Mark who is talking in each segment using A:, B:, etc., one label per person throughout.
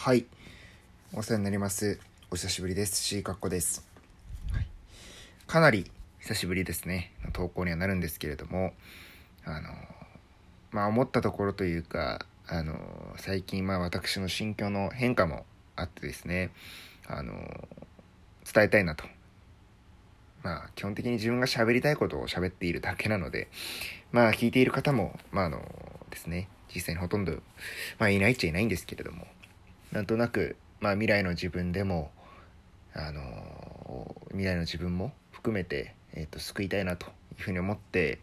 A: はい。お世話になります。お久しぶりです。しーかっこです、はい。かなり久しぶりですね。投稿にはなるんですけれども、あの、まあ思ったところというか、あの、最近まあ私の心境の変化もあってですね、あの、伝えたいなと。まあ基本的に自分が喋りたいことを喋っているだけなので、まあ聞いている方も、まああのですね、実際にほとんど、まあいないっちゃいないんですけれども、なんとなく、まあ未来の自分でも、あの未来の自分も含めて、えっ、と、救いたいなというふうに思って、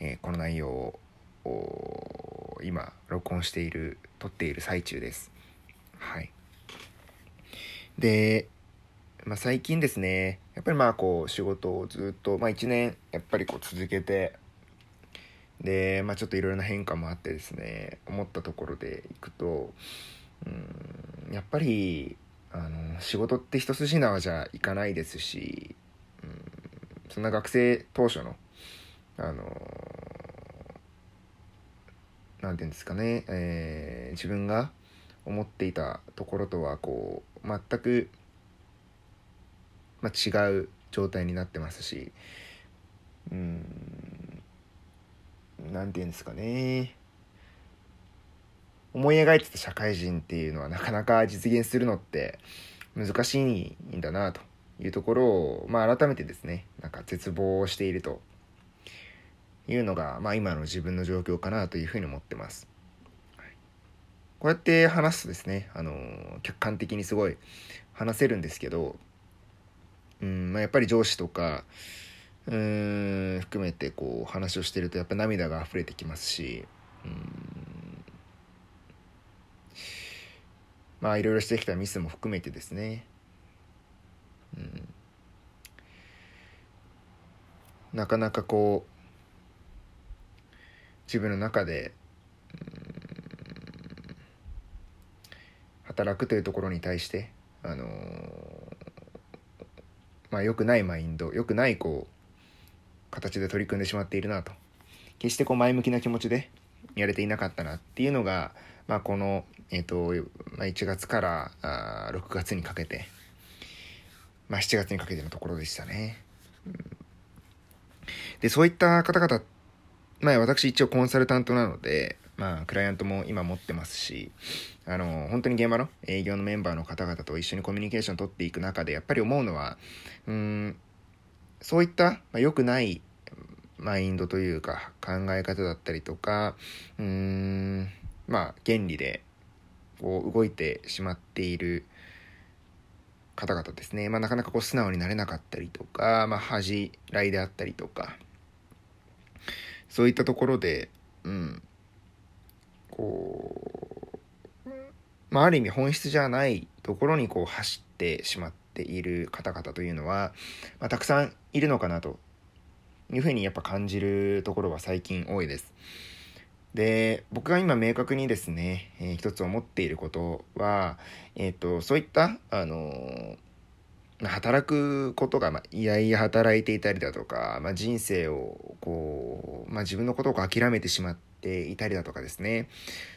A: えーこの内容を、今、録音している、撮っている最中です。はい。で、まあ最近ですね、やっぱりまあこう仕事をずっと、まあ一年やっぱりこう続けて、で、まあちょっといろいろな変化もあってですね、思ったところでいくと、うん、やっぱり、あの、仕事って一筋縄じゃいかないですし、うん、そんな学生当初の、あの、なんていうんですかね、えー自分が思っていたところとは、こう、全く、まあ、違う状態になってますし、うん、なんていうんですかね。思い描いてた社会人っていうのはなかなか実現するのって難しいんだなというところを、まあ改めてですね、なんか絶望しているというのが、まあ今の自分の状況かなというふうに思ってます。こうやって話すとですね、あの客観的にすごい話せるんですけど、うん、まあやっぱり上司とか、うん、含めてこう話をしてるとやっぱ涙が溢れてきますし、うん、まあいろいろしてきたミスも含めてですね、うん、なかなかこう自分の中で、うん働くというところに対してあのまあ良くないマインド良くないこう形で取り組んでしまっているなと。決してこう前向きな気持ちでやれていなかったなっていうのが、まあ、この、えっとまあ、1月からあ6月にかけて、まあ、7月にかけてのところでしたね。でそういった方々、まあ、私一応コンサルタントなので、まあ、クライアントも今持ってますし、あの、本当に現場の営業のメンバーの方々と一緒にコミュニケーションを取っていく中で、やっぱり思うのは、うん、そういった、まあ、良くないマインドというか考え方だったりとか、うん、まあ原理でこう動いてしまっている方々ですね。まあなかなかこう素直になれなかったりとか、まあ恥じらいであったりとか、そういったところで、うん、こう、まあある意味本質じゃないところにこう走ってしまっている方々というのは、まあ、たくさんいるのかなというふうにやっぱ感じるところは最近多いです。で、僕が今明確にですね、えー一つ思っていることは、えっ、と、そういった、あのー働くことが、まあ、いやいや働いていたりだとか、まあ、人生を、こう、まあ、自分のことを諦めてしまっていたりだとかですね、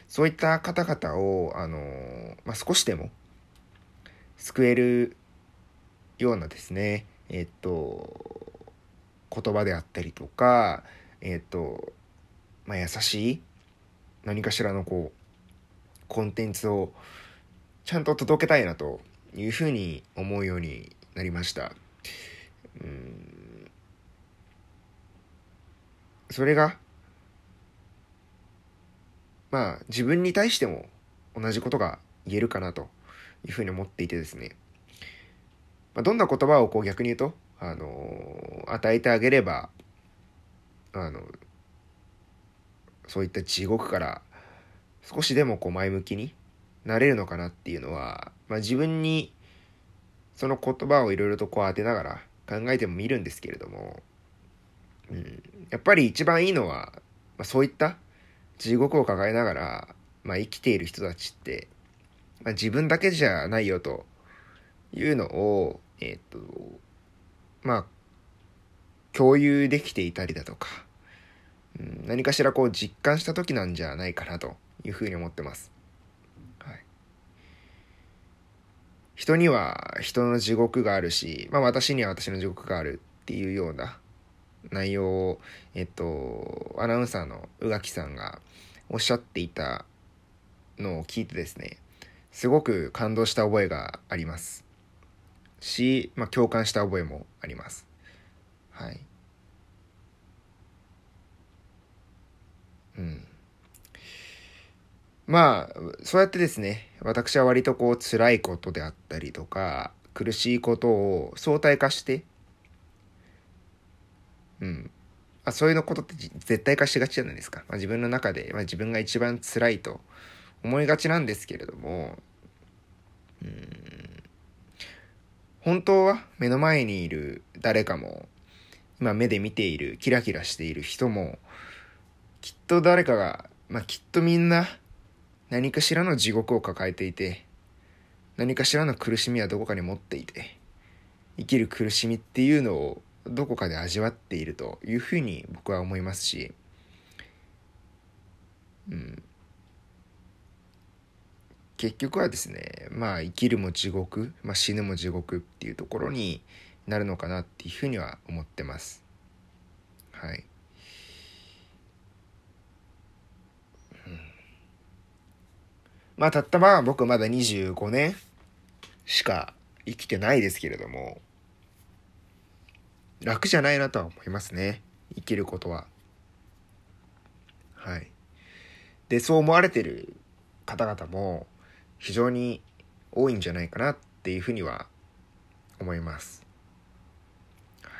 A: そういった方々を、あのーまあ、少しでも救えるようなですね、えっ、と、言葉であったりとか、えっ、と、まあ、優しい何かしらのこう、コンテンツをちゃんと届けたいなというふうに思うようになりました。うんそれが、まあ自分に対しても同じことが言えるかなというふうに思っていてですね。まあ、どんな言葉をこう逆に言うと、あの与えてあげれば、あの、そういった地獄から少しでもこう前向きになれるのかなっていうのは、まあ、自分にその言葉をいろいろとこう当てながら考えてもみるんですけれども、うん、やっぱり一番いいのは、まあ、そういった地獄を抱えながら、まあ、生きている人たちって、まあ、自分だけじゃないよというのを、えーっと、まあ、共有できていたりだとか、何かしらこう実感した時なんじゃないかなというふうに思ってます。はい。人には人の地獄があるし、まあ私には私の地獄があるっていうような内容を、えっと、アナウンサーの宇垣さんがおっしゃっていたのを聞いてですね、すごく感動した覚えがあります。し、まあ共感した覚えもあります。はい。うん。まあ、そうやってですね、私は割とこう辛いことであったりとか、苦しいことを相対化して、うん。あそういうのことって絶対化しがちじゃないですか。まあ、自分の中で、まあ、自分が一番辛いと思いがちなんですけれども、うん、本当は目の前にいる誰かも、今目で見ているキラキラしている人も、きっと誰かが、まあ、きっとみんな何かしらの地獄を抱えていて、何かしらの苦しみはどこかに持っていて、生きる苦しみっていうのをどこかで味わっているというふうに僕は思いますし、うん。結局はですね、まあ生きるも地獄、まあ、死ぬも地獄っていうところになるのかなっていうふうには思ってます。はい。まあたったまあ僕まだ25年しか生きてないですけれども、楽じゃないなとは思いますね。生きることは。はい。で、そう思われてる方々も非常に多いんじゃないかなっていうふうには思います。はい、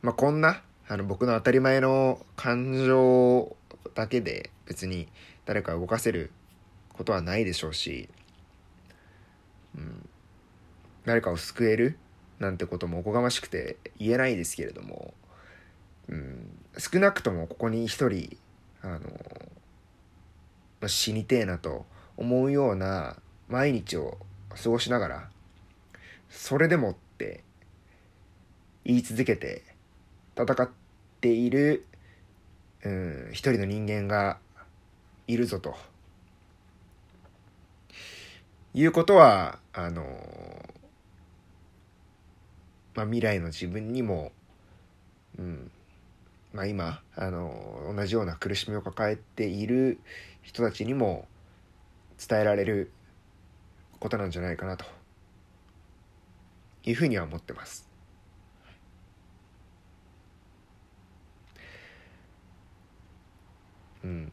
A: まあこんなあの僕の当たり前の感情だけで別に誰かを動かせることはないでしょうし、うん、誰かを救えるなんてこともおこがましくて言えないですけれども、うん、少なくともここに一人あの死にてえなと思うような毎日を過ごしながらそれでもって言い続けて戦っている、うん、一人の人間がいるぞと。いうことは、あの、まあ、未来の自分にも、うん、まあ、今、あの、同じような苦しみを抱えている人たちにも伝えられることなんじゃないかなというふうには思ってます。うん。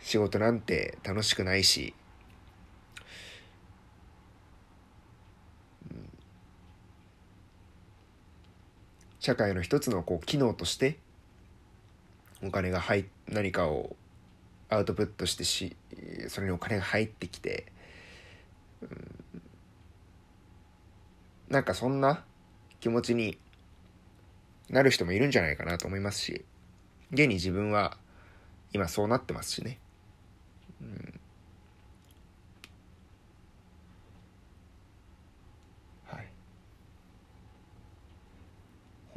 A: 仕事なんて楽しくないし、社会の一つのこう機能としてお金が入何かをアウトプットしてしそれにお金が入ってきて、うん、なんかそんな気持ちになる人もいるんじゃないかなと思いますし現に自分は今そうなってますしね。うん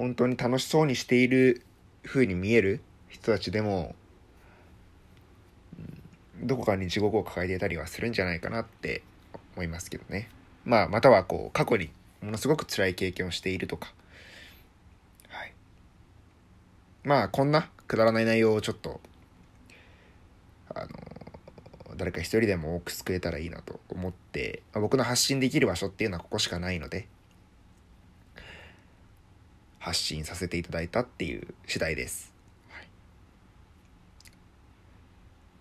A: 本当に楽しそうにしている風に見える人たちでも、どこかに地獄を抱えていたりはするんじゃないかなって思いますけどね。まあ、またはこう、過去にものすごく辛い経験をしているとか。はい。まあ、こんなくだらない内容をちょっと、あの、誰か一人でも多く救えたらいいなと思って、まあ、僕の発信できる場所っていうのはここしかないので、発信させていただいたっていう次第です。はい、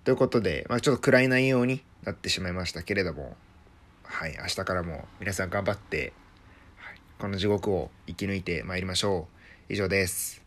A: ということで、まあ、ちょっと暗い内容になってしまいましたけれども、はい、明日からも皆さん頑張って、はい、この地獄を生き抜いてまいりましょう。以上です。